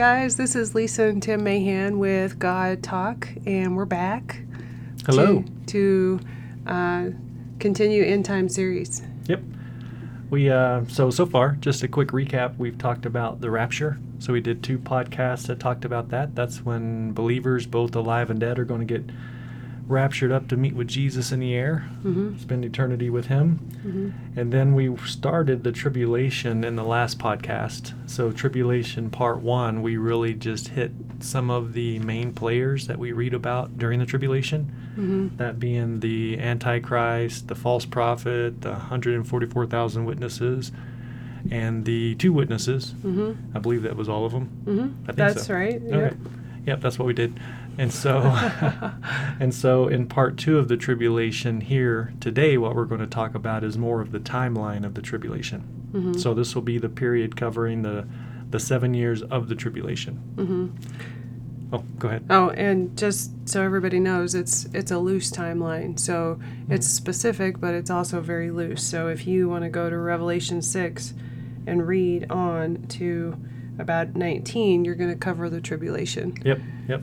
guys. This is Lisa and Tim Mahan with God Talk, and we're back. Hello. To, to uh, continue End Time series. Yep. We uh, so so far, just a quick recap. We've talked about the rapture. So we did two podcasts that talked about that. That's when believers, both alive and dead, are going to get raptured up to meet with Jesus in the air, Mm-hmm. spend eternity with Him. Mm-hmm. And then we started the tribulation in the last podcast. So, tribulation part one, we really just hit some of the main players that we read about during the tribulation. Mm-hmm. That being the Antichrist, the false prophet, the 144,000 witnesses, and the two witnesses. Mm-hmm. I believe that was all of them. Mm-hmm. I think That's so. right. Okay. Yep. Yep, that's what we did. And so and so in part 2 of the tribulation here today what we're going to talk about is more of the timeline of the tribulation. Mm-hmm. So this will be the period covering the the 7 years of the tribulation. Mm-hmm. Oh, go ahead. Oh, and just so everybody knows, it's it's a loose timeline. So it's specific, but it's also very loose. So if you want to go to Revelation six and read on to about nineteen, you're going to cover the tribulation. Yep, yep.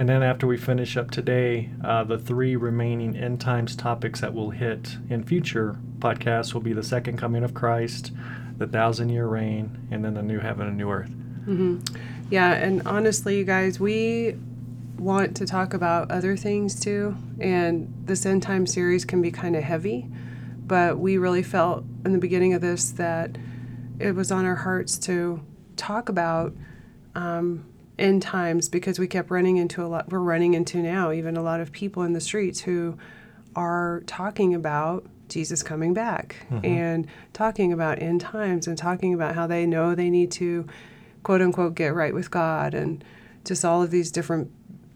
And then after we finish up today, uh, the three remaining end times topics that we'll hit in future podcasts will be the second coming of Christ, the thousand year reign, and then the new heaven and new earth. Mm-hmm. Yeah, and honestly, you guys, we want to talk about other things too. And this end time series can be kind of heavy, but we really felt in the beginning of this that it was on our hearts to talk about um, end times because we kept running into a lot. We're running into now even a lot of people in the streets who are talking about Jesus coming back mm-hmm. and talking about end times and talking about how they know they need to quote unquote get right with God and just all of these different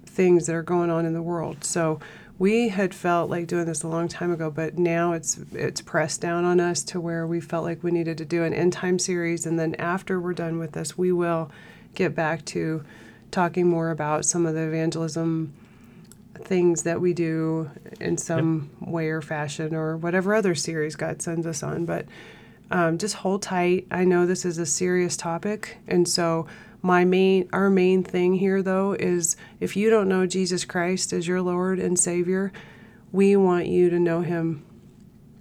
things that are going on in the world. So we had felt like doing this a long time ago, but now it's it's pressed down on us to where we felt like we needed to do an end time series and then after we're done with this, we will get back to talking more about some of the evangelism things that we do in some way or fashion or whatever other series God sends us on. But um, just hold tight. I know this is a serious topic, and so my main, our main thing here though is if you don't know Jesus Christ as your Lord and Savior, we want you to know Him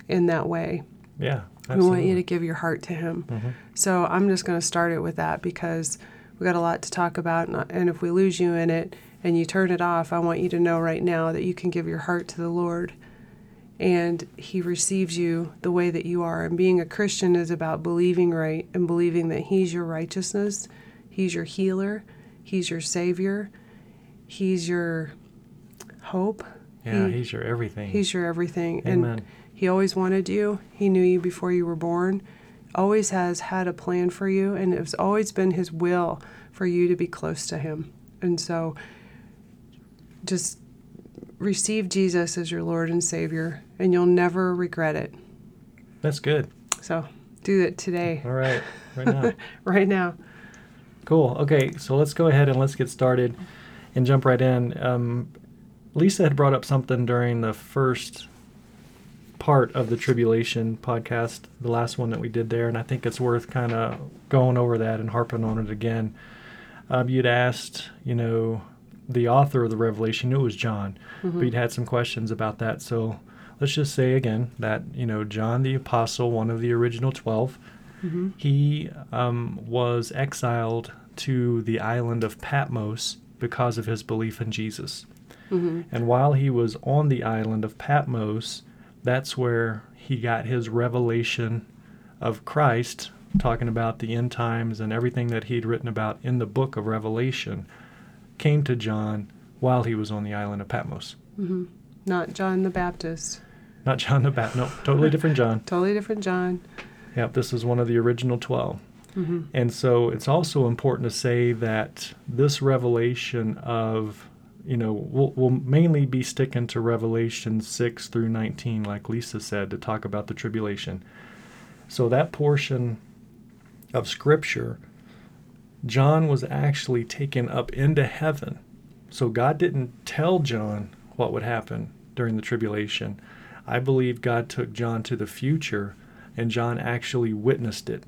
in that way. Yeah, We want you to give your heart to Him. Mhm. So I'm just going to start it with that because we got a lot to talk about, and- and if we lose you in it and you turn it off, I want you to know right now that you can give your heart to the Lord, and He receives you the way that you are. And being a Christian is about believing right and believing that He's your righteousness, He's your healer, He's your Savior, He's your hope. Yeah, He- he's your everything. He's your everything. And Amen. he always wanted you. He knew you before you were born. Always has had a plan for you. And it's always been his will for you to be close to him. And so just receive Jesus as your Lord and Savior, and you'll never regret it. That's good. So do it today, All right, right now. right now. Cool. Okay, so let's go ahead and let's get started and jump right in. Um, Lisa had brought up something during the first part of the tribulation podcast, the last one that we did there, and I think it's worth kind of going over that and harping on it again. Um, you'd asked, you know, the author of the Revelation, knew it was John, but you'd had some questions about that. So let's just say again that, you know, John the Apostle, one of the original 12, hmm he um, was exiled to the island of Patmos because of his belief in Jesus. hmm And while he was on the island of Patmos, that's where he got his revelation of Christ, talking about the end times and everything that he'd written about in the book of Revelation, came to John while he was on the island of Patmos. hmm Not John the Baptist. Not John the Baptist, no, totally different John. Totally different John. Yep, this is one of the original 12. hmm And so it's also important to say that this revelation of, you know, we'll, we'll mainly be sticking to Revelation 6 through 19, like Lisa said, to talk about the tribulation. So that portion of Scripture, John was actually taken up into heaven. So God didn't tell John what would happen during the tribulation. I believe God took John to the future, and John actually witnessed it.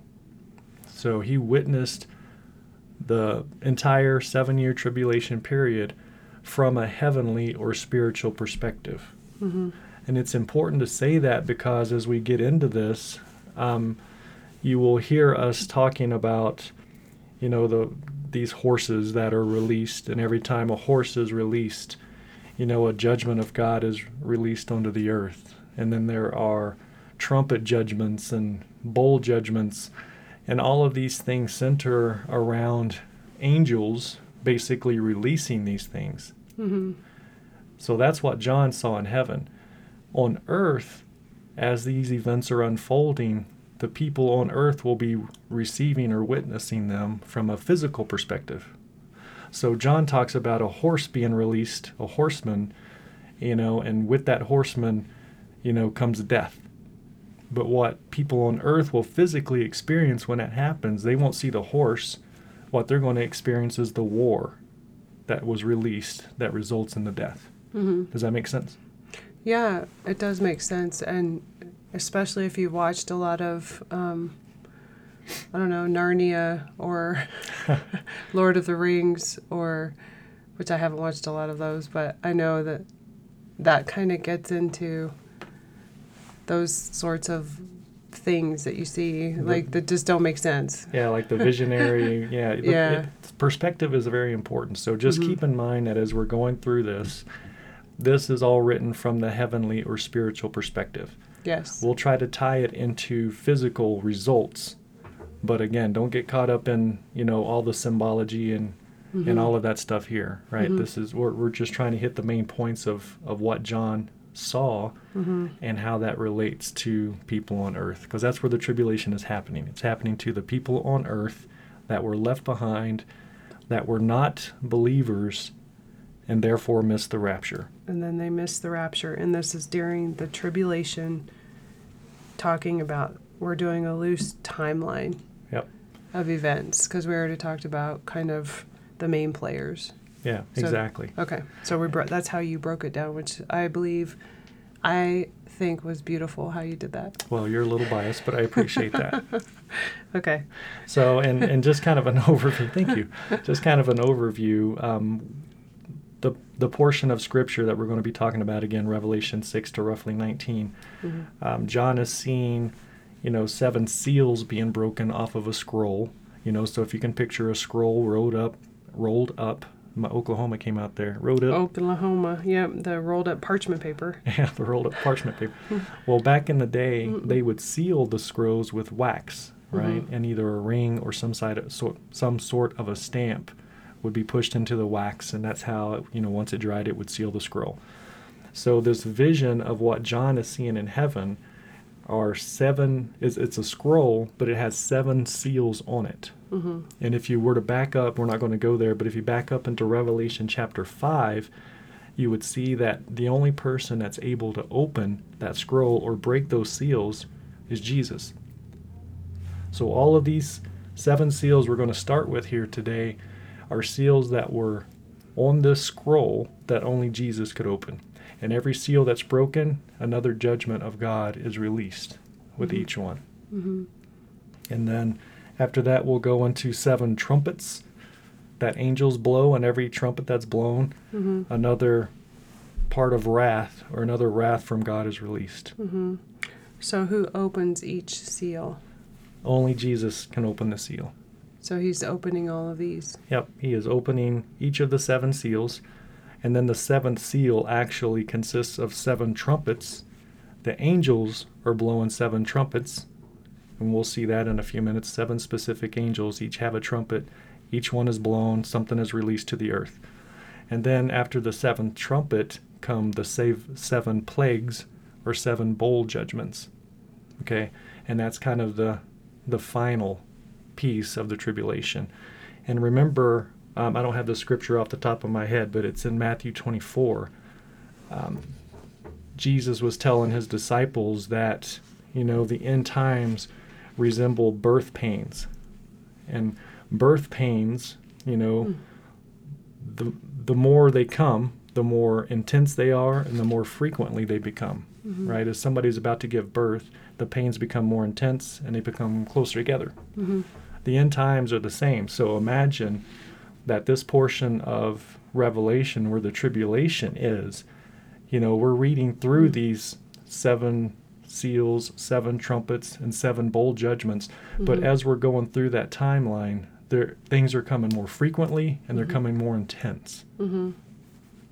So he witnessed the entire seven year tribulation period from a heavenly or spiritual perspective. Mm-hmm. And it's important to say that because as we get into this, um, you will hear us talking about, you know, the these horses that are released, and every time a horse is released, you know, a judgment of God is released onto the earth, and then there are trumpet judgments and bowl judgments, and all of these things center around angels basically releasing these things. Mm-hmm. So that's what John saw in heaven. On earth, as these events are unfolding, the people on earth will be receiving or witnessing them from a physical perspective. So John talks about a horse being released, a horseman, you know, and with that horseman, you know, comes death. But what people on earth will physically experience when that happens, they won't see the horse. What they're going to experience is the war that was released that results in the death. Mm-hmm. Does that make sense? Yeah, it does make sense, and especially if you've watched a lot of, um, I don't know, Narnia or Lord of the Rings, or which I haven't watched a lot of those, but I know that that kind of gets into those sorts of things that you see, like that just don't make sense. Yeah, like the visionary. yeah, Yeah. it- perspective is very important. So just Mhm. keep in mind that as we're going through this, this is all written from the heavenly or spiritual perspective. Yes. We'll try to tie it into physical results, but again, don't get caught up in you know all the symbology and Mhm. and all of that stuff here, right? Mhm. This is we're we're just trying to hit the main points of of what John saw Mhm. and how that relates to people on earth because that's where the tribulation is happening it's happening to the people on earth that were left behind that were not believers and therefore missed the rapture and then they missed the rapture and this is during the tribulation talking about we're doing a loose timeline Yep. of events because we already talked about kind of the main players yeah So- exactly okay so we bro- that's how you broke it down which i believe i think was beautiful how you did that well you're a little biased but i appreciate that okay so and and just kind of an overview thank you just kind of an overview um, the the portion of scripture that we're going to be talking about again revelation 6 to roughly 19 Mhm. um, John is seeing, you know, seven seals being broken off of a scroll. You know, so if you can picture a scroll rolled up, rolled up. My Oklahoma came out there, rolled up. oklahoma yep the rolled up parchment paper Yeah, the rolled up parchment paper. well, back in the day, Mm-mm. they would seal the scrolls with wax, right? Mhm. And either a ring or some side of, sort, some sort of a stamp would be pushed into the wax, and that's how you know once it dried, it would seal the scroll. So this vision of what John is seeing in heaven are seven. Is it's a scroll, but it has seven seals on it. hmm And if you were to back up, we're not going to go there, but if you back up into Revelation chapter 5, you would see that the only person that's able to open that scroll or break those seals is Jesus. So all of these seven seals we're going to start with here today are seals that were on this scroll that only Jesus could open. And every seal that's broken, another judgment of God is released with Mhm. each one. hmm And then after that, we'll go into seven trumpets that angels blow, and every trumpet that's blown, hmm another part of wrath or another wrath from God is released. hmm So who opens each seal? Only Jesus can open the seal. So he's opening all of these. Yep, he is opening each of the seven seals, and then the seventh seal actually consists of seven trumpets. The angels are blowing seven trumpets, and we'll see that in a few minutes. Seven specific angels each have a trumpet, each one is blown, something is released to the earth. And then after the seventh trumpet come the save seven plagues or seven bowl judgments. Okay, and that's kind of the the final piece of the tribulation. And remember, um, I don't have the scripture off the top of my head, but it's in Matthew 24. Um, Jesus was telling his disciples that, you know, the end times resemble birth pains. And birth pains, you know, Mm. the, the more they come, the more intense they are and the more frequently they become, Mhm. right? As somebody's about to give birth, the pains become more intense and they become closer together hmm The end times are the same. So imagine that this portion of Revelation where the tribulation is, you know, we're reading through these seven seals, seven trumpets, and seven bowl judgments. But Mhm. as we're going through that timeline, there things are coming more frequently and they're Mhm. coming more intense. Mm-hmm.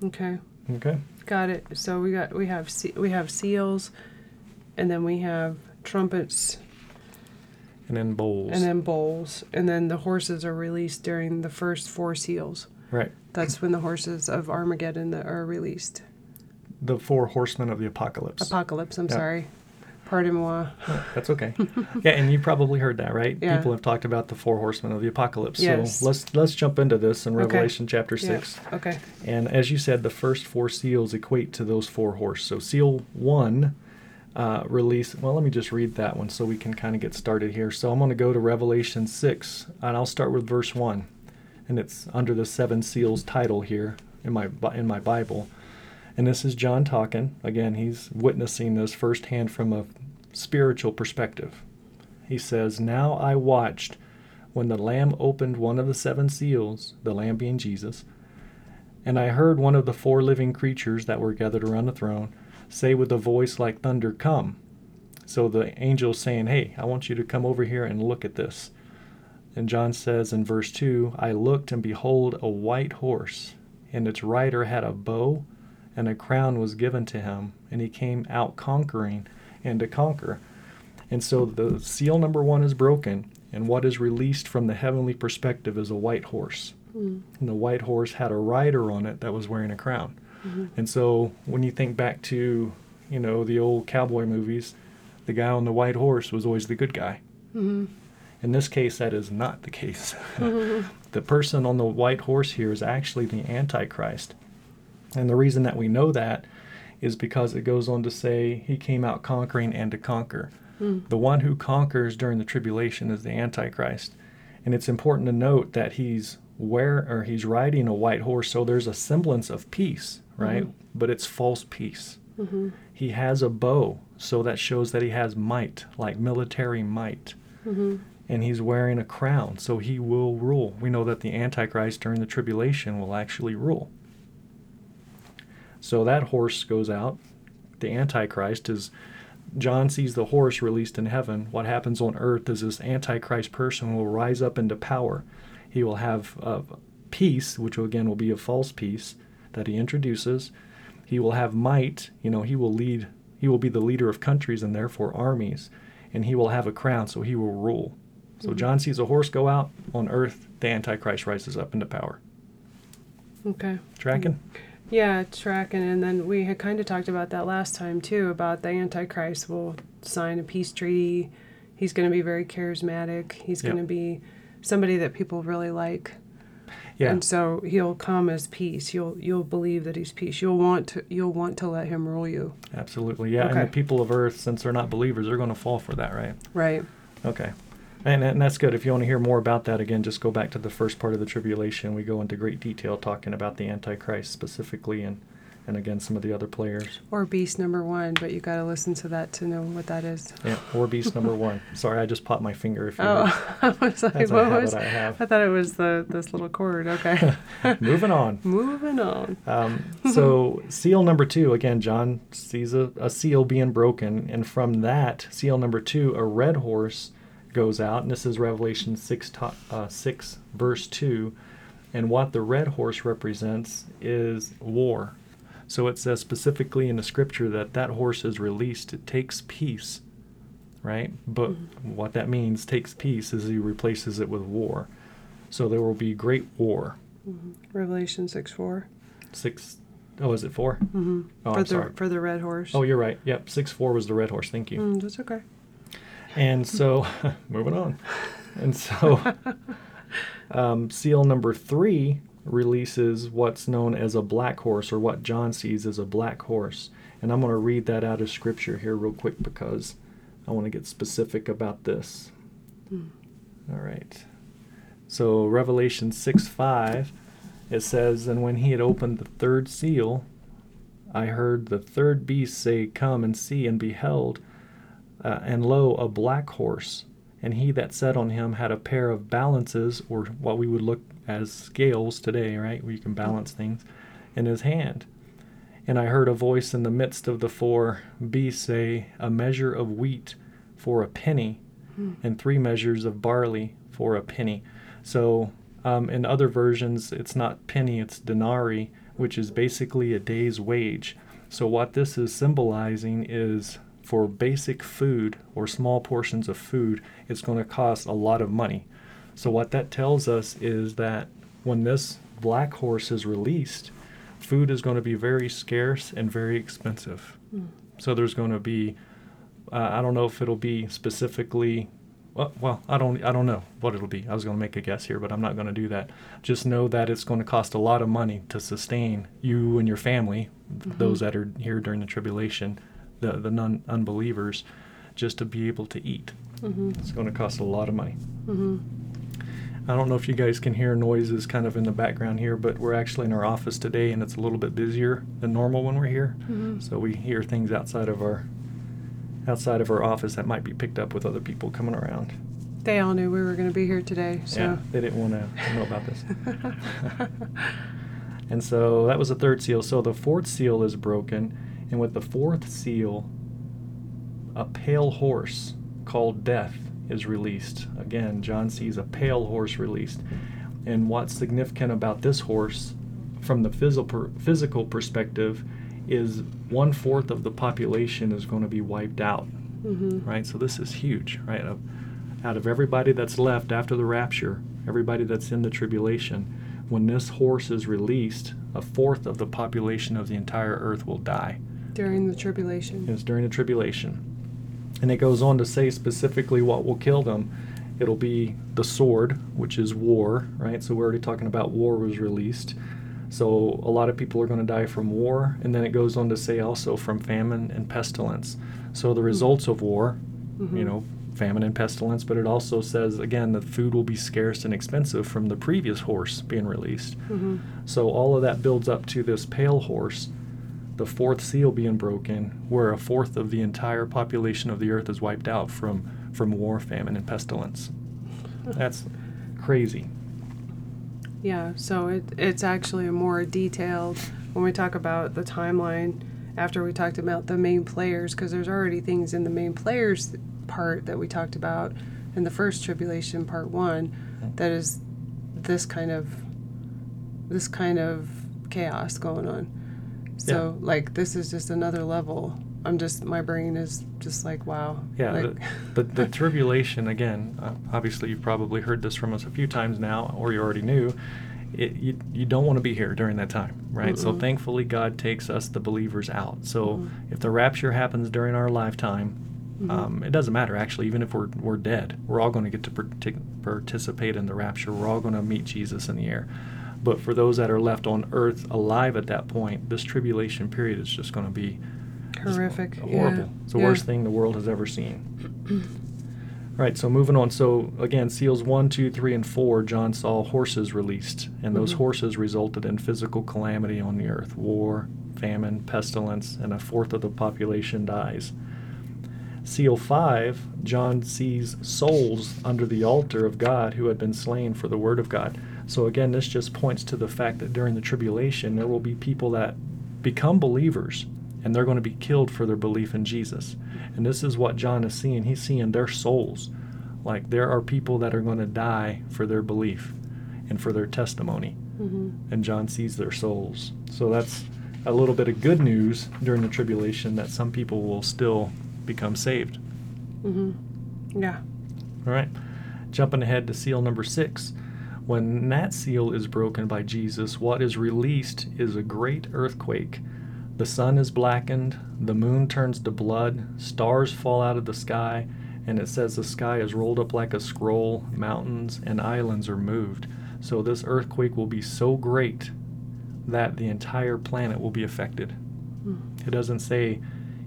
Okay. Okay. Got it. So we got we have we have seals, and then we have trumpets, And then bowls. and then bowls, and then the horses are released during the first four seals. right. That's when the horses of Armageddon are released. The four horsemen of the apocalypse. Apocalypse. I'm Yeah. sorry. Pardon moi. That's okay. yeah, and you probably heard that, right? Yeah. People have talked about the four horsemen of the apocalypse. Yes. So let's let's jump into this in Okay. Revelation chapter Yeah. six. Okay. And as you said, the first four seals equate to those four horse. So seal one uh, release. Well, let me just read that one so we can kind of get started here. So I'm going to go to Revelation six, and I'll start with verse one, and it's under the seven seals title here in my in my Bible. And this is John talking. Again, he's witnessing this firsthand from a spiritual perspective. He says, Now I watched when the Lamb opened one of the seven seals, the Lamb being Jesus, and I heard one of the four living creatures that were gathered around the throne say with a voice like thunder, Come. So the angel's saying, Hey, I want you to come over here and look at this. And John says in verse 2 I looked, and behold, a white horse, and its rider had a bow, and a crown was given to him, and he came out conquering and to conquer. And so the seal number one is broken, and what is released from the heavenly perspective is a white horse. Mm. And the white horse had a rider on it that was wearing a crown. Mhm. And so when you think back to, you know, the old cowboy movies, the guy on the white horse was always the good guy. Mm-hmm. In this case, that is not the case. Mhm. the person on the white horse here is actually the Antichrist. And the reason that we know that is because it goes on to say he came out conquering and to conquer. Mm. The one who conquers during the tribulation is the Antichrist. And it's important to note that he's where or he's riding a white horse, so there's a semblance of peace, right? Mhm. But it's false peace. Mhm. He has a bow, so that shows that he has might, like military might Mhm. and he's wearing a crown, so he will rule. We know that the Antichrist during the tribulation will actually rule. So that horse goes out. The Antichrist is, John sees the horse released in heaven. What happens on earth is this Antichrist person will rise up into power. He will have uh, peace, which again will be a false peace that he introduces. He will have might, you know, he will lead, he will be the leader of countries and therefore armies. And he will have a crown, so he will rule. So Mhm. John sees a horse go out on earth, the Antichrist rises up into power. Okay. Tracking? Yeah, tracking, and then we had kind of talked about that last time too. About the Antichrist will sign a peace treaty. He's going to be very charismatic. He's Yep. going to be somebody that people really like, Yeah. and so he'll come as peace. You'll you'll believe that he's peace. You'll want to you'll want to let him rule you. Absolutely. Yeah. And the people of earth, since they're not believers, they're going to fall for that, right? Right. Okay. And, and that's good. If you want to hear more about that, again, just go back to the first part of the tribulation. We go into great detail talking about the Antichrist specifically and, and again, some of the other players. Or beast number one, but you got to listen to that to know what that is. Yeah. Or beast number one. Sorry, I just popped my finger. If you Oh, I was like, That's what was? I have. I thought it was the this little cord. Okay. Moving on. Moving on. Um, so seal number two again, John sees a, a seal being broken, and from that seal number two, a red horse goes out, and this is Revelation six to, uh, six verse two, and what the red horse represents is war. So it says specifically in the scripture that that horse is released. It takes peace, right? But what that means, takes peace, is he replaces it with war. So there will be great war. Revelation six four. 6. Oh, is it 4 Mm-hmm. Oh, for I'm the sorry. for the red horse. Oh, you're right. Yep, six four was the red horse. Thank you. Mm, that's okay. And so, moving on. And so, um, seal number three releases what's known as a black horse, or what John sees as a black horse. And I'm going to read that out of scripture here real quick because I want to get specific about this. Mm. All right. So Revelation 6 5, it says, And when he had opened the third seal, I heard the third beast say, Come and see, and beheld, uh, and lo, a black horse, and he that sat on him had a pair of balances, or what we would look as scales today, right, where you can balance things, in his hand. And I heard a voice in the midst of the four beasts say, A measure of wheat for a penny, and three measures of barley for a penny. So um, in other versions, it's not penny, it's denarii, which is basically a day's wage. So what this is symbolizing is for basic food or small portions of food, it's going to cost a lot of money. So what that tells us is that when this black horse is released, food is going to be very scarce and very expensive. Mm. So there's going to be, uh, I don't know if it'll be specifically, well, well, I don't, I don't know what it'll be. I was going to make a guess here, but I'm not going to do that. Just know that it's going to cost a lot of money to sustain you and your family, Mhm. those that are here during the tribulation, the the non unbelievers, just to be able to eat. hmm It's going to cost a lot of money. hmm I don't know if you guys can hear noises kind of in the background here, but we're actually in our office today and it's a little bit busier than normal when we're here. hmm So we hear things outside of our outside of our office that might be picked up with other people coming around. They all knew we were going to be here today, so. Yeah, they didn't want to know about this. and so that was the third seal. So the fourth seal is broken, and with the fourth seal, a pale horse called Death is released. Again, John sees a pale horse released. And what's significant about this horse, from the physical physical perspective, is one fourth of the population is going to be wiped out. hmm Right. So this is huge. Right. Out of everybody that's left after the rapture, everybody that's in the tribulation, when this horse is released, a fourth of the population of the entire earth will die. During the tribulation. It's during the tribulation. And it goes on to say specifically what will kill them. It'll be the sword, which is war, right? So we're already talking about war was released. So a lot of people are going to die from war. And then it goes on to say also from famine and pestilence. So the results of war, Mhm. you know, famine and pestilence, but it also says, again, that food will be scarce and expensive from the previous horse being released. hmm So all of that builds up to this pale horse, the fourth seal being broken, where a fourth of the entire population of the earth is wiped out from from war, famine, and pestilence. That's crazy. Yeah, so it, it's actually a more detailed when we talk about the timeline after we talked about the main players, because there's already things in the main players part that we talked about in the first tribulation part one mm-hmm. that is this kind of this kind of chaos going on. So like this is just another level. I'm just my brain is just like wow. Yeah, Like, the, the, the tribulation again. Uh, obviously, you've probably heard this from us a few times now, or you already knew. It, you, you don't want to be here during that time, right? So Mm-mm. thankfully, God takes us, the believers, out. So Mhm. if the rapture happens during our lifetime, Mhm. um, it doesn't matter actually. Even if we're we're dead, we're all going to get to partic- participate in the rapture. We're all going to meet Jesus in the air. But for those that are left on earth alive at that point, this tribulation period is just going to be Horrific, horrible. yeah, It's the yeah. worst thing the world has ever seen. Right, so moving on. So again, seals one, two, three, and four, John saw horses released, and those Mhm. horses resulted in physical calamity on the earth war, famine, pestilence, and a fourth of the population dies. Seal 5, John sees souls under the altar of God who had been slain for the word of God. So again, this just points to the fact that during the tribulation, there will be people that become believers and they're going to be killed for their belief in Jesus. And this is what John is seeing. He's seeing their souls. Like there are people that are going to die for their belief and for their testimony. hmm And John sees their souls. So that's a little bit of good news during the tribulation that some people will still become saved. hmm Yeah. All right. Jumping ahead to seal number six. When that seal is broken by Jesus, what is released is a great earthquake. The sun is blackened, the moon turns to blood, stars fall out of the sky, and it says the sky is rolled up like a scroll, mountains and islands are moved. So this earthquake will be so great that the entire planet will be affected. Mm. It doesn't say,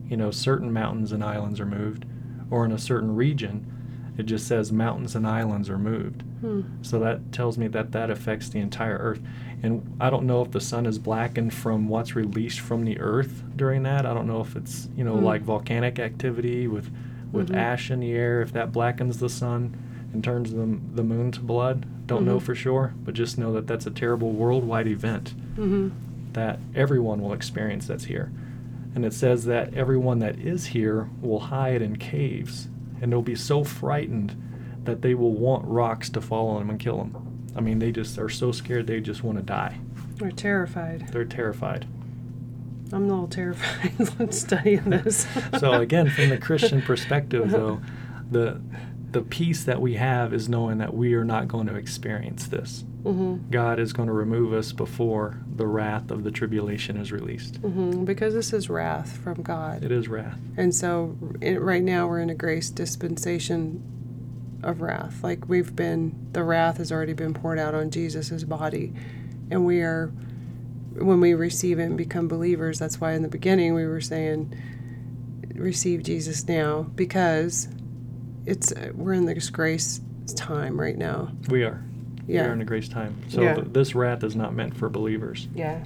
you know, certain mountains and islands are moved or in a certain region. It just says mountains and islands are moved. Hmm. So that tells me that that affects the entire earth. And I don't know if the sun is blackened from what's released from the earth during that. I don't know if it's, you know, Hmm. like volcanic activity with with Mhm. ash in the air. If that blackens the sun and turns the, the moon to blood, don't know Mhm. for sure, but just know that that's a terrible worldwide event Mm-hmm. that everyone will experience that's here. And it says that everyone that is here will hide in caves, and they'll be so frightened that they will want rocks to fall on them and kill them. I mean, they just are so scared they just want to die. They're terrified. They're terrified. I'm a little terrified studying this. So again, from the Christian perspective, though, the the peace that we have is knowing that we are not going to experience this. Mm-hmm. God is going to remove us before the wrath of the tribulation is released. Mm-hmm. Because this is wrath from God. It is wrath. And so it, right now we're in a grace dispensation of wrath. Like we've been, the wrath has already been poured out on Jesus' body. And we are, when we receive it and become believers, that's why in the beginning we were saying, receive Jesus now because it's we're in this grace time right now. We are. We Yeah. are in a grace time. So Yeah. th- this wrath is not meant for believers. Yeah.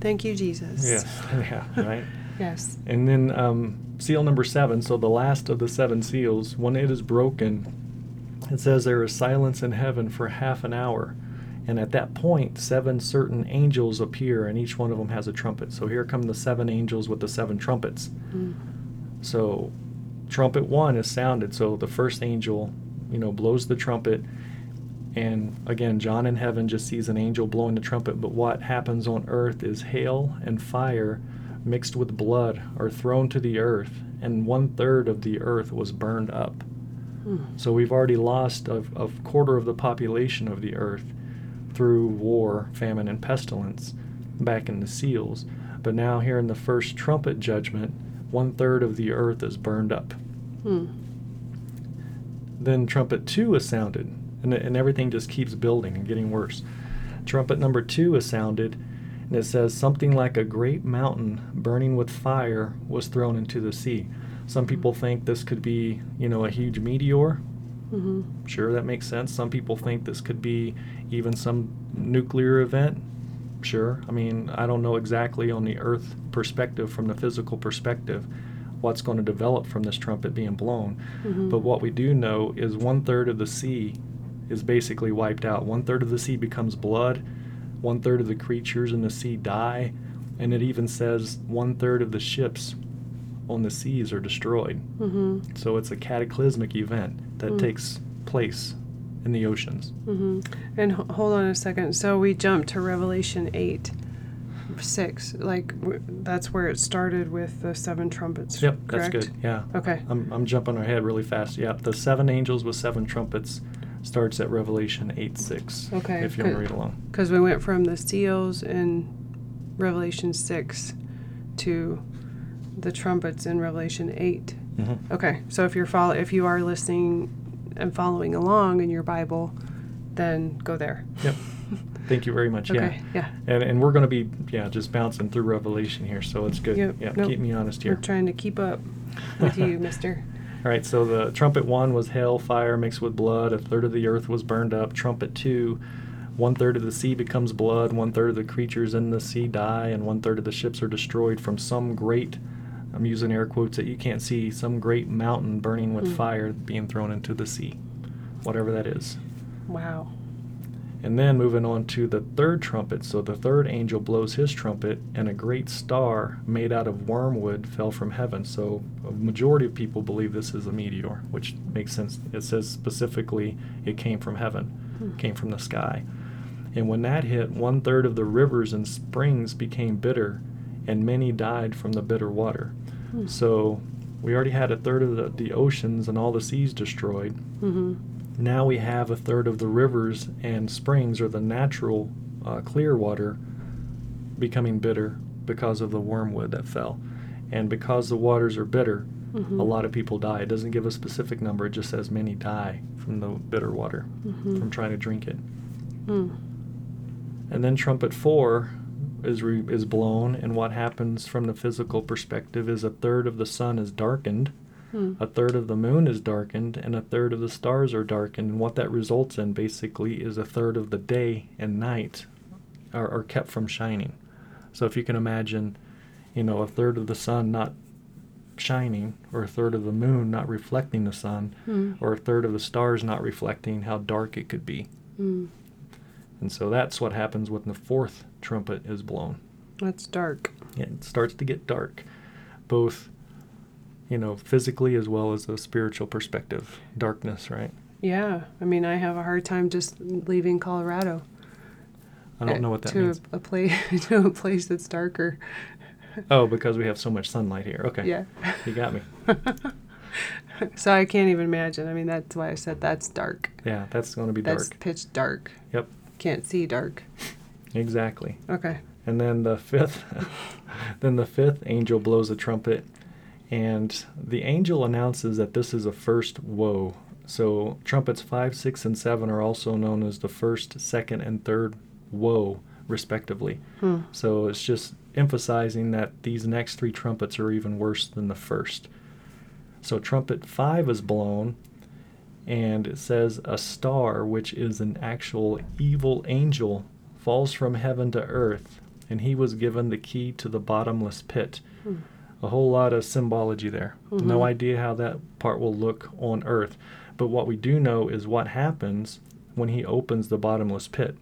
Thank you, Jesus. Yes. yeah. Right. Yes. And then um, seal number seven. So the last of the seven seals, when it is broken, it says there is silence in heaven for half an hour. And at that point, seven certain angels appear, and each one of them has a trumpet. So here come the seven angels with the seven trumpets. Mm. So, trumpet one is sounded. So the first angel, you know, blows the trumpet. And again, John in heaven just sees an angel blowing the trumpet. But what happens on earth is hail and fire mixed with blood are thrown to the earth, and one third of the earth was burned up. Mm. So we've already lost a, a quarter of the population of the earth through war, famine, and pestilence back in the seals. But now, here in the first trumpet judgment, one third of the earth is burned up. Mm. Then trumpet two is sounded, and, and everything just keeps building and getting worse. Trumpet number two is sounded, and it says something like a great mountain burning with fire was thrown into the sea. Some people think this could be, you know, a huge meteor. hmm Sure, that makes sense. Some people think this could be even some nuclear event. Sure. I mean, I don't know exactly on the Earth perspective, from the physical perspective, what's going to develop from this trumpet being blown. hmm But what we do know is one third of the sea is basically wiped out. One third of the sea becomes blood. One third of the creatures in the sea die. And it even says one third of the ships on the seas are destroyed. hmm So it's a cataclysmic event that Mm. takes place in the oceans. hmm And h- hold on a second. So we jump to Revelation 8, 6. Like, w- that's where it started with the seven trumpets. Yep, correct? that's good. Yeah. Okay. I'm, I'm jumping ahead really fast. Yep, the seven angels with seven trumpets starts at Revelation 8 6. Okay, If you want to read along. Because we went from the seals in Revelation 6 to the trumpets in Revelation 8. Mm-hmm. Okay. So if you're follow- if you are listening and following along in your Bible, then go there. Yep. Thank you very much. Okay. Yeah. Yeah. And, and we're going to be, yeah, just bouncing through Revelation here, so it's good. Yep, Yeah, nope. keep me honest We're here. trying to keep up with you, mister. All right, so the trumpet one was hell, fire mixed with blood. A third of the earth was burned up. Trumpet two, one third of the sea becomes blood. One third of the creatures in the sea die, and one third of the ships are destroyed from some great. I'm using air quotes that you can't see. Some great mountain burning with Hmm. fire being thrown into the sea, whatever that is. Wow. And then moving on to the third trumpet. So the third angel blows his trumpet, and a great star made out of wormwood fell from heaven. So a majority of people believe this is a meteor, which makes sense. It says specifically it came from heaven, Hmm. came from the sky. And when that hit, one third of the rivers and springs became bitter, and many died from the bitter water. Hmm. So we already had a third of the, the oceans and all the seas destroyed. Mm-hmm. Now we have a third of the rivers and springs, or the natural uh, clear water, becoming bitter because of the wormwood that fell. And because the waters are bitter, Mhm. a lot of people die. It doesn't give a specific number, it just says many die from the bitter water, Mhm. from trying to drink it. Mm. And then trumpet four is re- is blown, and what happens from the physical perspective is a third of the sun is darkened, Mm. a third of the moon is darkened, and a third of the stars are darkened. And what that results in basically is a third of the day and night are, are kept from shining. So if you can imagine, you know, a third of the sun not shining, or a third of the moon not reflecting the sun, Mm. or a third of the stars not reflecting, how dark it could be. Mm. And so that's what happens when the fourth trumpet is blown. That's dark. It starts to get dark, both, you know, physically as well as a spiritual perspective. Darkness, right? Yeah. I mean, I have a hard time just leaving Colorado. I don't know what that to means. A, a place to a place that's darker. Oh, because we have so much sunlight here. Okay. Yeah. You got me. so I can't even imagine. I mean, that's why I said that's dark. Yeah, that's going to be That's dark. pitch dark. Yep. Can't see dark. Exactly. Okay. And then the fifth then the fifth angel blows a trumpet and the angel announces that this is a first woe. So trumpets 5, 6 and 7 are also known as the first, second and third woe respectively. Hmm. So it's just emphasizing that these next three trumpets are even worse than the first. So trumpet 5 is blown and it says a star which is an actual evil angel falls from heaven to earth and he was given the key to the bottomless pit Hmm. A whole lot of symbology there Mhm. no idea how that part will look on earth but what we do know is what happens when he opens the bottomless pit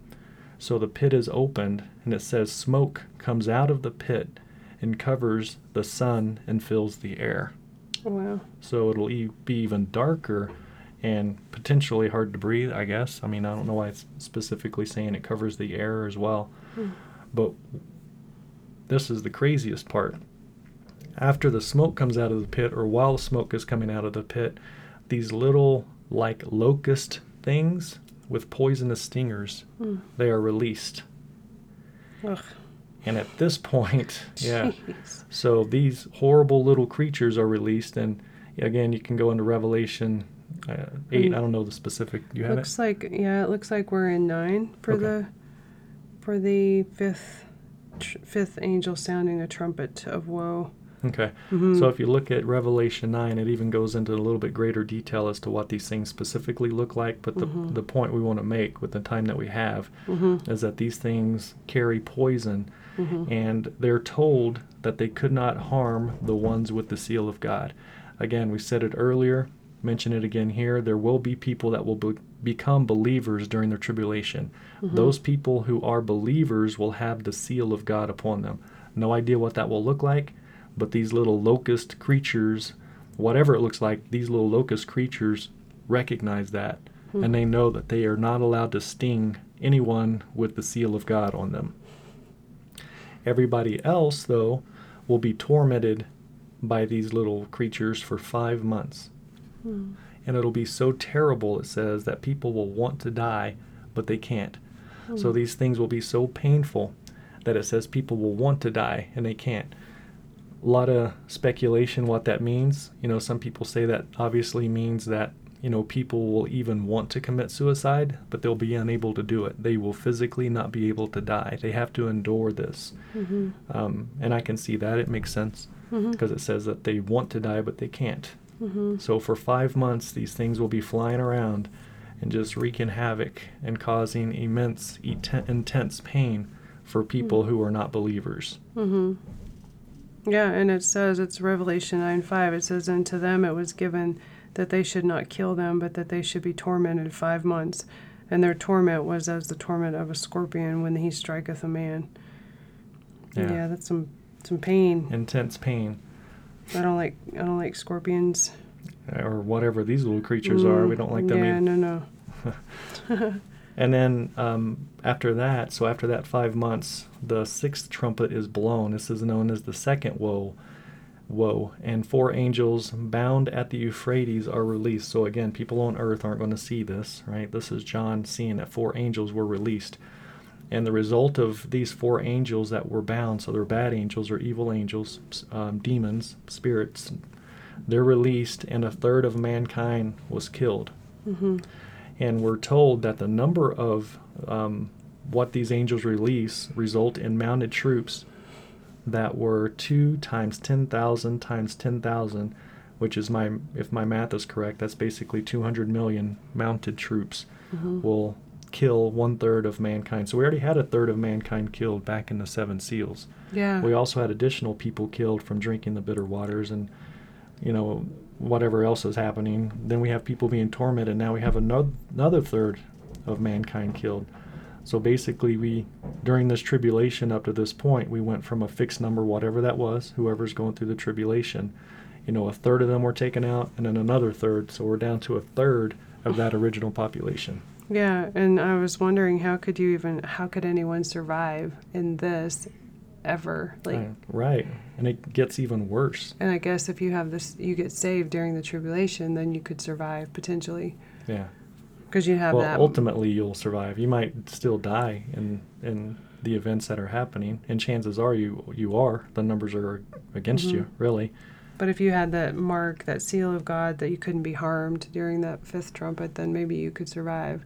so the pit is opened and it says smoke comes out of the pit and covers the sun and fills the air Wow. so it'll e- be even darker and potentially hard to breathe, I guess. I mean, I don't know why it's specifically saying it covers the air as well. Hmm. But this is the craziest part. After the smoke comes out of the pit, or while the smoke is coming out of the pit, these little, like locust things with poisonous stingers, Hmm. they are released. Ugh. And at this point, yeah, Jeez. so these horrible little creatures are released, and again, you can go into Revelation uh, eight. Mm. I don't know the specific. You have It Looks like yeah, it looks like we're in nine for Okay. the for the fifth tr- fifth angel sounding a trumpet of woe. Okay. Mhm. So if you look at Revelation nine, it even goes into a little bit greater detail as to what these things specifically look like. But the Mhm. the point we want to make with the time that we have Mhm. is that these things carry poison, Mhm. and they're told that they could not harm the ones with the seal of God. Again, we said it earlier, mention it again here. There will be people that will be- become believers during their tribulation. Mhm. Those people who are believers will have the seal of God upon them. No idea what that will look like, but these little locust creatures, whatever it looks like, these little locust creatures recognize that Hmm. and they know that they are not allowed to sting anyone with the seal of God on them. Everybody else, though, will be tormented by these little creatures for five months. Hmm. And it'll be so terrible, it says, that people will want to die, but they can't. So Hmm. these things will be so painful that it says people will want to die and they can't. A lot of speculation what that means. You know, some people say that obviously means that, you know, people will even want to commit suicide, but they'll be unable to do it. They will physically not be able to die. They have to endure this. Mhm. Um, and I can see that. It makes sense because it says that they want to die, but they can't. Mhm. So for five months, these things will be flying around and just wreaking havoc and causing immense, eten- intense pain for people Hmm. who are not believers. Yeah, and it says it's Revelation nine five. It says, "And to them it was given that they should not kill them, but that they should be tormented five months, and their torment was as the torment of a scorpion when he striketh a man." Yeah. Yeah, that's some some pain. Intense pain, I don't like I don't like scorpions. or whatever these little creatures are. We Mm, don't like them Yeah, either. no, no. And then um, after that, so after that five months, the sixth trumpet is blown. This is known as the second woe. Woe. And four angels bound at the Euphrates are released. So again, people on earth aren't going to see this, right? This is John seeing that four angels were released. And the result of these four angels that were bound, so they're bad angels or evil angels, um, demons, spirits, they're released, and a third of mankind was killed hmm and we're told that the number of um, what these angels release result in mounted troops that were two times 10,000 times 10,000, which is my, if my math is correct, that's basically 200 million mounted troops hmm will kill one third of mankind. So we already had a third of mankind killed back in the seven seals. Yeah. We also had additional people killed from drinking the bitter waters and you know, whatever else is happening. Then we have people being tormented. Now we have another another third of mankind killed. So basically, we during this tribulation up to this point, we went from a fixed number, whatever that was, whoever's going through the tribulation. You know, a third of them were taken out, and then another third. So we're down to a third of that original population. Yeah, and I was wondering how could you even how could anyone survive in this ever like Uh, right, and it gets even worse. and I guess if you have this you get saved during the tribulation then you could survive potentially Yeah. because you have well, that ultimately, you'll survive. You might still die in in the events that are happening, and chances are you you are. The numbers are against you, Mm-hmm. really. but if you had that mark that seal of God that you couldn't be harmed during that fifth trumpet then maybe you could survive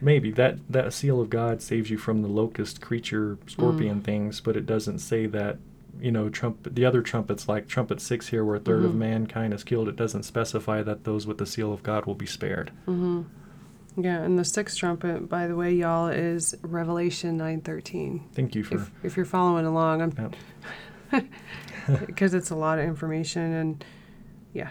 Maybe that that seal of God saves you from the locust creature scorpion Mm. things, but it doesn't say that. You know, trump the other trumpets like trumpet six here, where a 3rd of Mhm. mankind is killed. It doesn't specify that those with the seal of God will be spared. hmm yeah and the sixth trumpet by the way y'all is Revelation 9:13 Thank you for. if, if you're following along I'm Yep. because it's a lot of information and yeah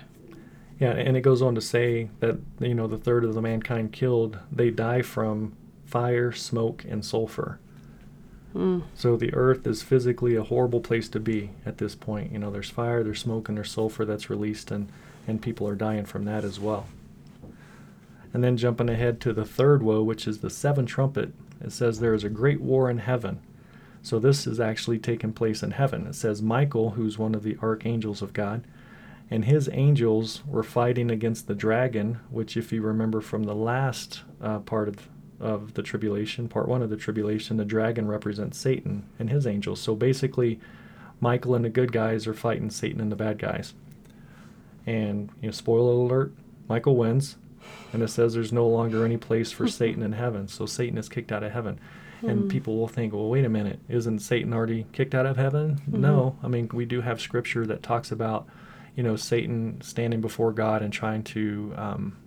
Yeah, and it goes on to say that you know the third of the mankind killed they die from fire, smoke, and sulfur. mm. So the earth is physically a horrible place to be at this point. You know, there's fire, there's smoke, and there's sulfur that's released, and and people are dying from that as well. And then jumping ahead to the third woe, which is the seventh trumpet, it says there is a great war in heaven. So this is actually taking place in heaven. It says Michael, who's one of the archangels of God, and his angels were fighting against the dragon, which, if you remember from the last uh, part of, of the tribulation, part one of the tribulation, the dragon represents Satan and his angels. So basically, Michael and the good guys are fighting Satan and the bad guys. And, you know, spoiler alert, Michael wins. And it says there's no longer any place for Satan in heaven. So Satan is kicked out of heaven. And Hmm. people will think, well, wait a minute, isn't Satan already kicked out of heaven? No. I mean, we do have scripture that talks about, you know, Satan standing before God and trying to, um,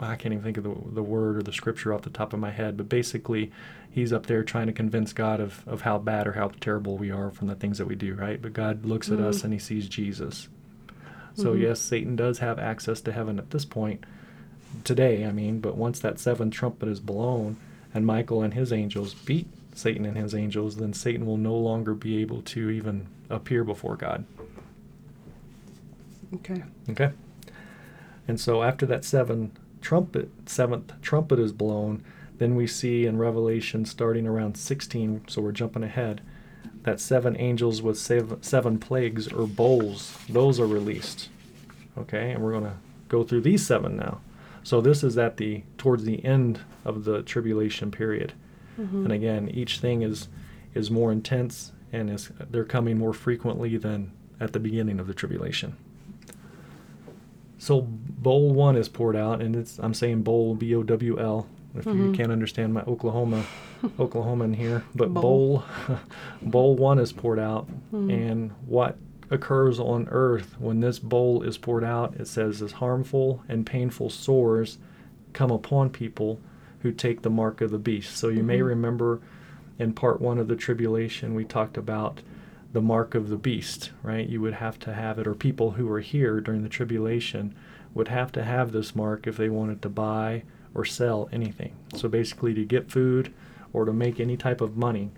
I can't even think of the, the word or the scripture off the top of my head, but basically, he's up there trying to convince God of, of how bad or how terrible we are from the things that we do, right? But God looks at us Mhm. and he sees Jesus. So, Mhm. yes, Satan does have access to heaven at this point, today, I mean, but once that seventh trumpet is blown and Michael and his angels beat Satan and his angels, then Satan will no longer be able to even appear before God. Okay Okay. And so after that seven trumpet seventh trumpet is blown, then we see in Revelation starting around 16, so we're jumping ahead, that seven angels with seven, seven plagues or bowls, those are released. Okay, and we're going to go through these seven now. So this is at the towards the end of the tribulation period. Mhm. And again, each thing is is more intense and is they're coming more frequently than at the beginning of the tribulation. So bowl one is poured out, and it's I'm saying bowl B O W L. If you Mhm. can't understand my Oklahoma, Oklahoman here, but Bowl. bowl, bowl one is poured out, Mhm. and what occurs on earth when this bowl is poured out, it says, is harmful and painful sores come upon people who take the mark of the beast. So you may Mhm. remember in part one of the tribulation, we talked about the mark of the beast, right? You would have to have it, or people who were here during the tribulation would have to have this mark if they wanted to buy or sell anything. So basically, to get food or to make any type of money,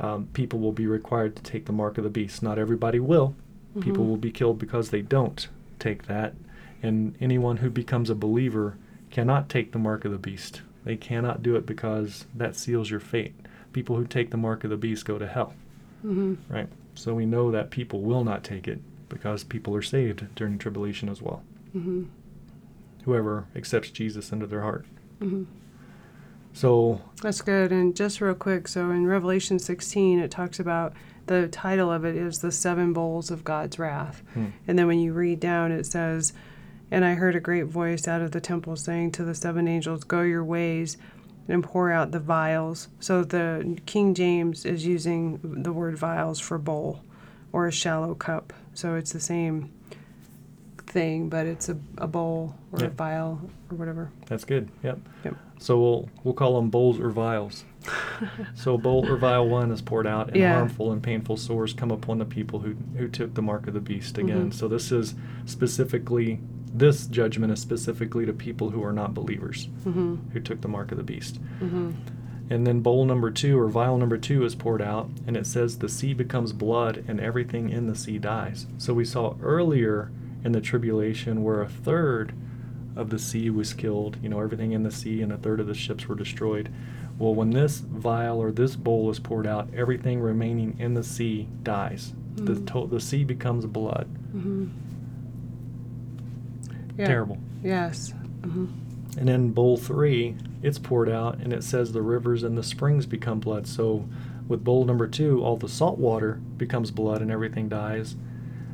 um, people will be required to take the mark of the beast. Not everybody will. People Mhm. will be killed because they don't take that. And anyone who becomes a believer cannot take the mark of the beast. They cannot do it because that seals your fate. People who take the mark of the beast go to hell, Mhm. right? So we know that people will not take it because people are saved during tribulation as well. Mhm. Whoever accepts Jesus into their heart. Mhm. So, That's good. And just real quick, so in Revelation 16, it talks about the title of it is the seven bowls of God's wrath. hmm, And then when you read down, it says, And I heard a great voice out of the temple saying to the seven angels, Go your ways and pour out the vials. So the King James is using the word vials for bowl or a shallow cup. So it's the same thing, but it's a, a bowl or Yeah. a vial or whatever. that's good. Yep. Yep. So we'll we'll call them bowls or vials. so bowl or vial one is poured out, and Yeah. harmful and painful sores come upon the people who who took the mark of the beast again. Mhm. So this is specifically this judgment is specifically to people who are not believers Mm-hmm. who took the mark of the beast. Mm-hmm. And then bowl number two or vial number two is poured out, and it says the sea becomes blood and everything in the sea dies. So we saw earlier in the tribulation where a third of the sea was killed, you know, everything in the sea, and a third of the ships were destroyed. Well, when this vial or this bowl is poured out, everything remaining in the sea dies. The, Mm. to- the sea becomes blood. Mm-hmm. Yeah. Terrible. Yes. Mm-hmm. And then bowl three, it's poured out, and it says the rivers and the springs become blood. So with bowl number two, all the salt water becomes blood and everything dies.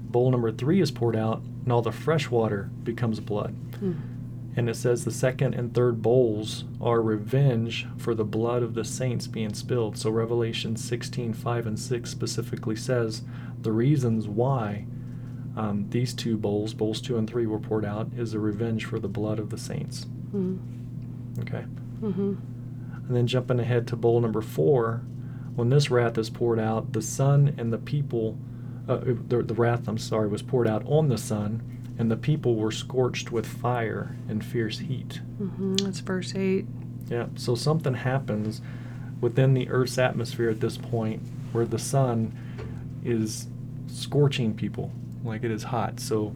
Bowl number three is poured out, and all the fresh water becomes blood. Mm. And it says the second and third bowls are revenge for the blood of the saints being spilled. So Revelation 16, 5 and 6 specifically says the reasons why um, these two bowls, bowls two and three, were poured out is a revenge for the blood of the saints. Mm-hmm. Okay. Mm-hmm. And then jumping ahead to bowl number four, when this wrath is poured out, the sun and the people, uh, the, the wrath, I'm sorry, was poured out on the sun, and the people were scorched with fire and fierce heat. Mm-hmm. That's verse eight. Yeah, so something happens within the Earth's atmosphere at this point where the sun is scorching people like it is hot. So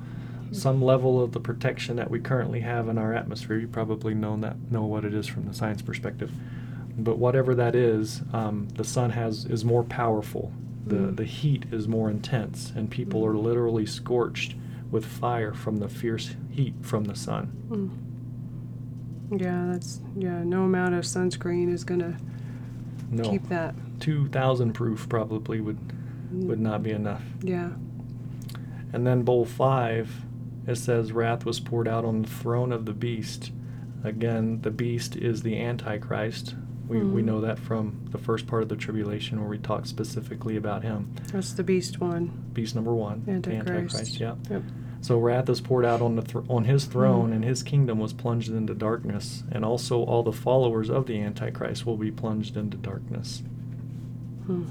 some level of the protection that we currently have in our atmosphere, you probably know that know what it is from the science perspective. But whatever that is, um, the sun has is more powerful. The Mm. the heat is more intense, and people are Mm. literally scorched with fire from the fierce heat from the sun. Mm. Yeah, that's yeah. No amount of sunscreen is gonna No, keep that. two thousand proof probably would would not be enough. Yeah. And then bowl five, it says wrath was poured out on the throne of the beast. Again, the beast is the Antichrist. We, we Mhm. know that from the first part of the tribulation where we talk specifically about him. That's the beast one. Beast number one, the Antichrist. yeah. Yep. So wrath is poured out on the thr on his throne, Mhm. and his kingdom was plunged into darkness, and also all the followers of the Antichrist will be plunged into darkness. Hmm.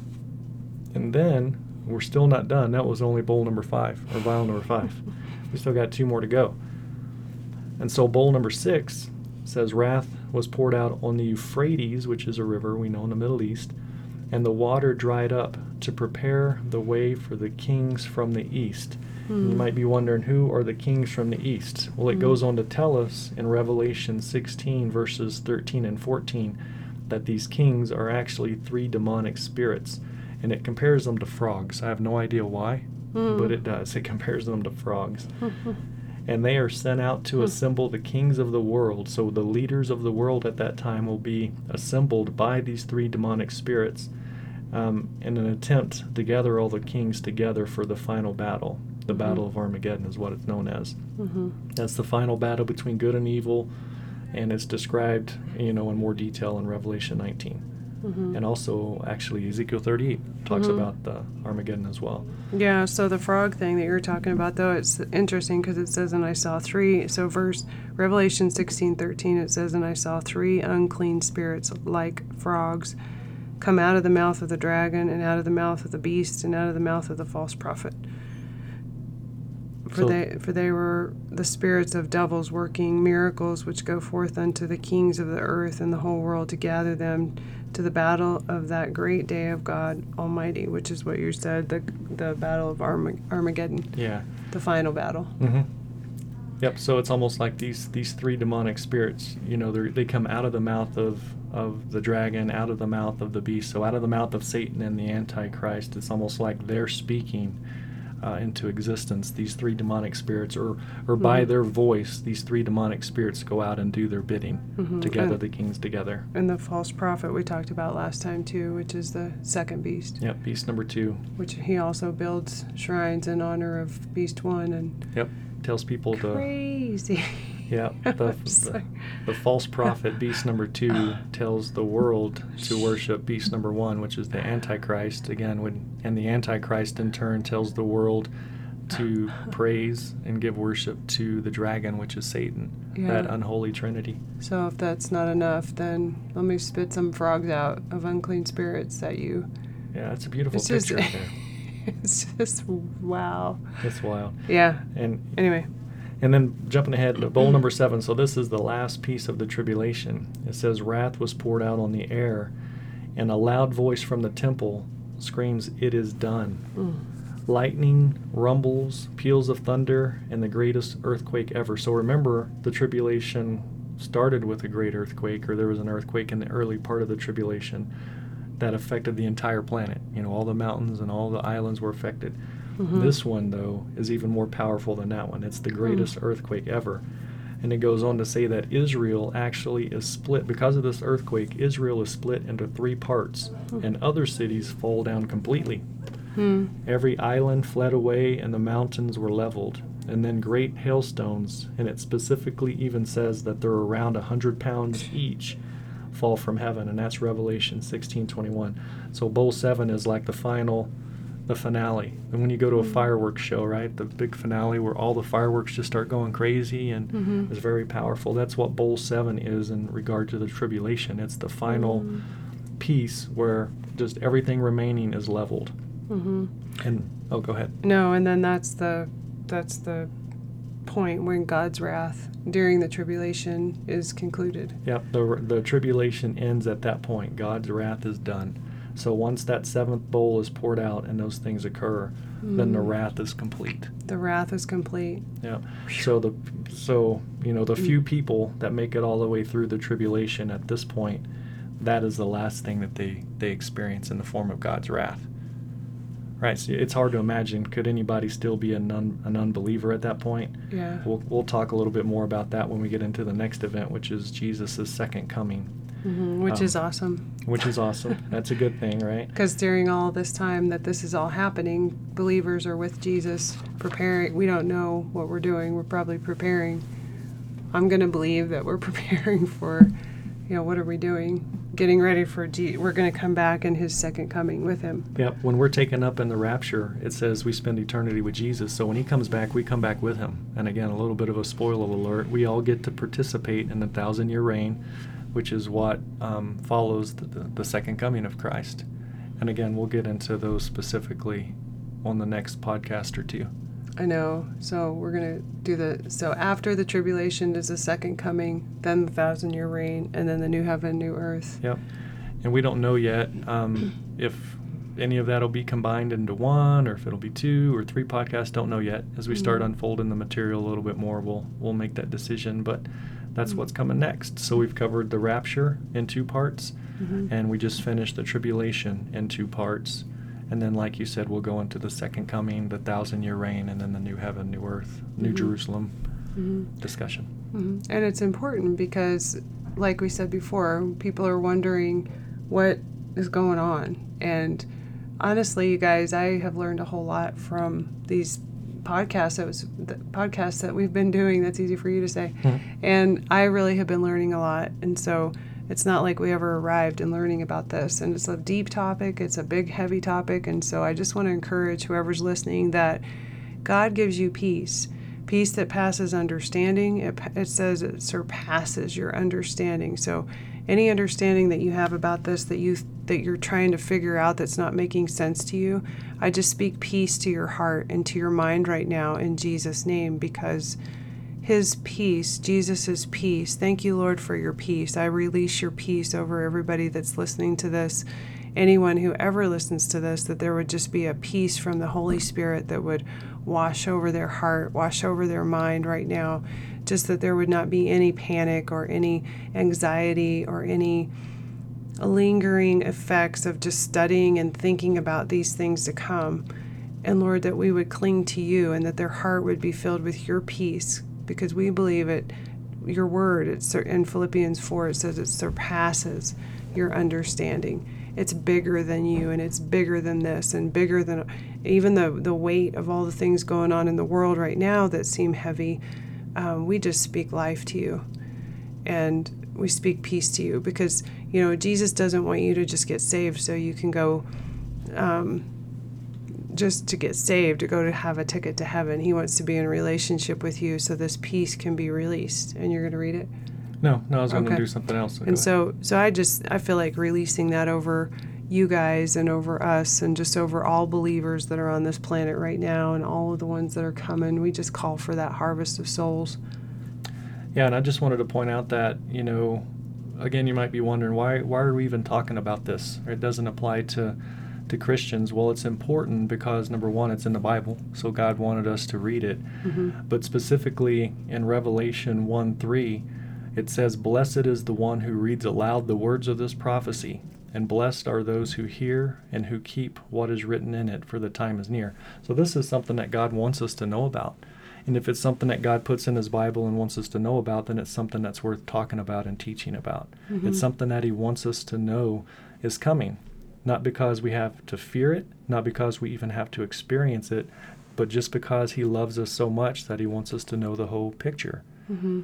And then we're still not done. That was only bowl number five, or vial number five. we still got two more to go. And so bowl number six says wrath was poured out on the Euphrates, which is a river we know in the Middle East, and the water dried up to prepare the way for the kings from the east. You Hmm. might be wondering who are the kings from the east? Well, it Hmm. goes on to tell us in Revelation 16, verses 13 and 14, that these kings are actually three demonic spirits. And it compares them to frogs. I have no idea why, Hmm. but it does. It compares them to frogs. And they are sent out to Hmm. assemble the kings of the world. So the leaders of the world at that time will be assembled by these three demonic spirits um, in an attempt to gather all the kings together for the final battle. The Mhm. Battle of Armageddon is what it's known as. Mm-hmm. That's the final battle between good and evil, and it's described, you know, in more detail in Revelation 19. Mm-hmm. And also, actually, Ezekiel 38 talks Mhm. about the Armageddon as well. Yeah, so the frog thing that you're talking about, though, it's interesting because it says, and I saw three. So, verse Revelation sixteen thirteen, it says, and I saw three unclean spirits like frogs come out of the mouth of the dragon, and out of the mouth of the beast, and out of the mouth of the false prophet. For So- they, for they were the spirits of devils working miracles, which go forth unto the kings of the earth and the whole world to gather them to the battle of that great day of God Almighty, which is what you said, the the battle of Arma- Armageddon, Yeah. the final battle. Mm-hmm. Yep. So it's almost like these these three demonic spirits. You know, they they come out of the mouth of of the dragon, out of the mouth of the beast. So out of the mouth of Satan and the Antichrist. It's almost like they're speaking uh, into existence. These three demonic spirits, or or by Mhm. their voice, these three demonic spirits go out and do their bidding Mhm. to gather And- the kings together. And the false prophet we talked about last time too, which is the second beast, Yep. Beast number two. which he also builds shrines in honor of Beast One and Yep. Tells people to. crazy. Yeah, the, the, the false prophet, beast number two, tells the world to worship beast number one, which is the Antichrist. Again, when, and the Antichrist in turn tells the world to praise and give worship to the dragon, which is Satan, Yeah. that unholy trinity. So if that's not enough, then let me spit some frogs out of unclean spirits that you. Yeah, it's a beautiful It's just, picture. there. it's just wow. It's wild. Yeah. And Anyway. And then jumping ahead to bowl number seven. So this is the last piece of the tribulation. It says, Wrath was poured out on the air, and a loud voice from the temple screams, It is done. Mm. Lightning, rumbles, peals of thunder, and the greatest earthquake ever. So remember, the tribulation started with a great earthquake, or there was an earthquake in the early part of the tribulation that affected the entire planet. You know, all the mountains and all the islands were affected. Mhm. This one, though, is even more powerful than that one. It's the greatest earthquake ever. And it goes on to say that Israel actually is split. Because of this earthquake, Israel is split into three parts, and other cities fall down completely. Hmm. Every island fled away, and the mountains were leveled. And then great hailstones, and it specifically even says that they're around a hundred pounds each, fall from heaven, and that's Revelation sixteen twenty one. So bowl seven is like the final, the finale. And when you go to a fireworks show, right, the big finale where all the fireworks just start going crazy and Mhm. is very powerful. That's what bowl seven is in regard to the tribulation. It's the final Mm. piece where just everything remaining is leveled. Mhm. And oh, go ahead. No, and then that's the that's the point when God's wrath during the tribulation is concluded. Yep, the the tribulation ends at that point. God's wrath is done. So once that seventh bowl is poured out and those things occur, then the Mm. wrath is complete. The wrath is complete. Yeah. So the so you know the few people that make it all the way through the tribulation at this point, that is the last thing that they they experience in the form of God's wrath. Right. So it's hard to imagine. Could anybody still be a non, an unbeliever at that point? Yeah. We'll we'll talk a little bit more about that when we get into the next event, which is Jesus' second coming, hmm Which Um, is awesome. which is awesome. That's a good thing, right? Because during all this time that this is all happening, believers are with Jesus, preparing. We don't know what we're doing. We're probably preparing. I'm going to believe that we're preparing for, you know, what are we doing? Getting ready for, G- we're going to come back in his second coming with him. Yep. When we're taken up in the rapture, it says we spend eternity with Jesus. So when he comes back, we come back with him. And again, a little bit of a spoiler alert: we all get to participate in the thousand-year reign, which is what um, follows the, the, the second coming of Christ. And again, we'll get into those specifically on the next podcast or two. I know. So we're going to do the, so after the tribulation is the second coming, then the thousand year reign, and then the new heaven, new earth. Yep. And we don't know yet um, if any of that will be combined into one or if it'll be two or three podcasts. Don't know yet. As we start Mhm. unfolding the material a little bit more, we'll we'll make that decision. But that's Mhm. what's coming next. So we've covered the rapture in two parts, Mhm. and we just finished the tribulation in two parts. And then, like you said, we'll go into the second coming, the thousand year reign, and then the new heaven, new earth, new Mhm. Jerusalem Mhm. discussion. Mhm. And it's important because, like we said before, people are wondering what is going on. And honestly, you guys, I have learned a whole lot from these podcasts that was the podcasts that we've been doing. That's easy for you to say, Mhm. and I really have been learning a lot. And so it's not like we ever arrived in learning about this. And it's a deep topic. It's a big, heavy topic. And so I just want to encourage whoever's listening that God gives you peace peace that passes understanding. It, it says it surpasses your understanding. So, any understanding that you have about this that you that you're trying to figure out that's not making sense to you, I just speak peace to your heart and to your mind right now in Jesus' name because his peace, Jesus' peace. Thank you, Lord, for your peace. I release your peace over everybody that's listening to this, anyone who ever listens to this, that there would just be a peace from the Holy Spirit that would wash over their heart, wash over their mind right now. Just that there would not be any panic or any anxiety or any lingering effects of just studying and thinking about these things to come. And Lord, that we would cling to you and that their heart would be filled with your peace because we believe it. Your word, it's in Philippians 4, it says it surpasses your understanding. It's bigger than you and it's bigger than this and bigger than even the, the weight of all the things going on in the world right now that seem heavy. Um, we just speak life to you and we speak peace to you because you know jesus doesn't want you to just get saved so you can go um, just to get saved, to go to have a ticket to heaven. He wants to be in relationship with you so this peace can be released. And you're going to read it? No, no, I was going to Okay. do something else. so And so so I just I feel like releasing that over you guys and over us and just over all believers that are on this planet right now and all of the ones that are coming. We just call for that harvest of souls. Yeah, and I just wanted to point out that, you know, again, you might be wondering why why are we even talking about this? It doesn't apply to to Christians. Well, it's important because number one, it's in the Bible, so God wanted us to read it. Mm-hmm. But specifically in Revelation 1 3, it says, Blessed is the one who reads aloud the words of this prophecy, and blessed are those who hear and who keep what is written in it, for the time is near. So, this is something that God wants us to know about. And if it's something that God puts in His Bible and wants us to know about, then it's something that's worth talking about and teaching about. Mm-hmm. It's something that He wants us to know is coming. Not because we have to fear it, not because we even have to experience it, but just because He loves us so much that He wants us to know the whole picture. Mm-hmm.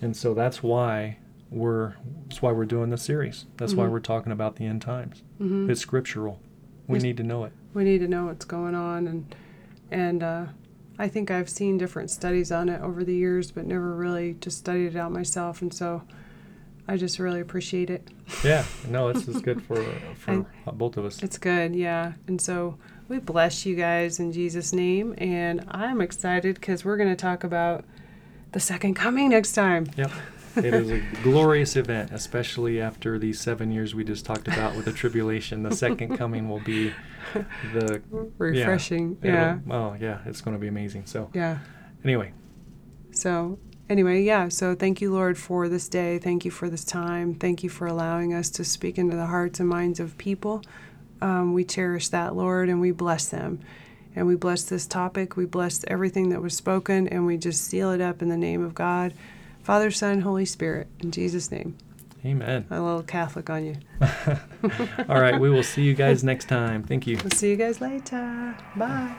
And so that's why we're that's why we're doing this series. That's why Mhm. we're talking about the end times. Mm-hmm. It's scriptural. We need to know it. we need to know what's going on and and uh, I think I've seen different studies on it over the years, but never really just studied it out myself. And so I just really appreciate it. Yeah. No, this is good for for both of us. It's good, yeah. And so we bless you guys in Jesus' name. And I'm excited because we're going to talk about the second coming next time. Yep. It is a glorious event, especially after these seven years we just talked about with the tribulation. The second coming will be the Refreshing, it'll- yeah. Oh yeah, it's going to be amazing. So Yeah. anyway, So, anyway, yeah. So, thank you, Lord, for this day. Thank you for this time. Thank you for allowing us to speak into the hearts and minds of people. Um, we cherish that, Lord, and we bless them. And we bless this topic. We bless everything that was spoken, and we just seal it up in the name of God, Father, Son, Holy Spirit. In Jesus' name. Amen. A little Catholic on you. All right, we will see you guys next time. Thank you. We'll see you guys later. Bye.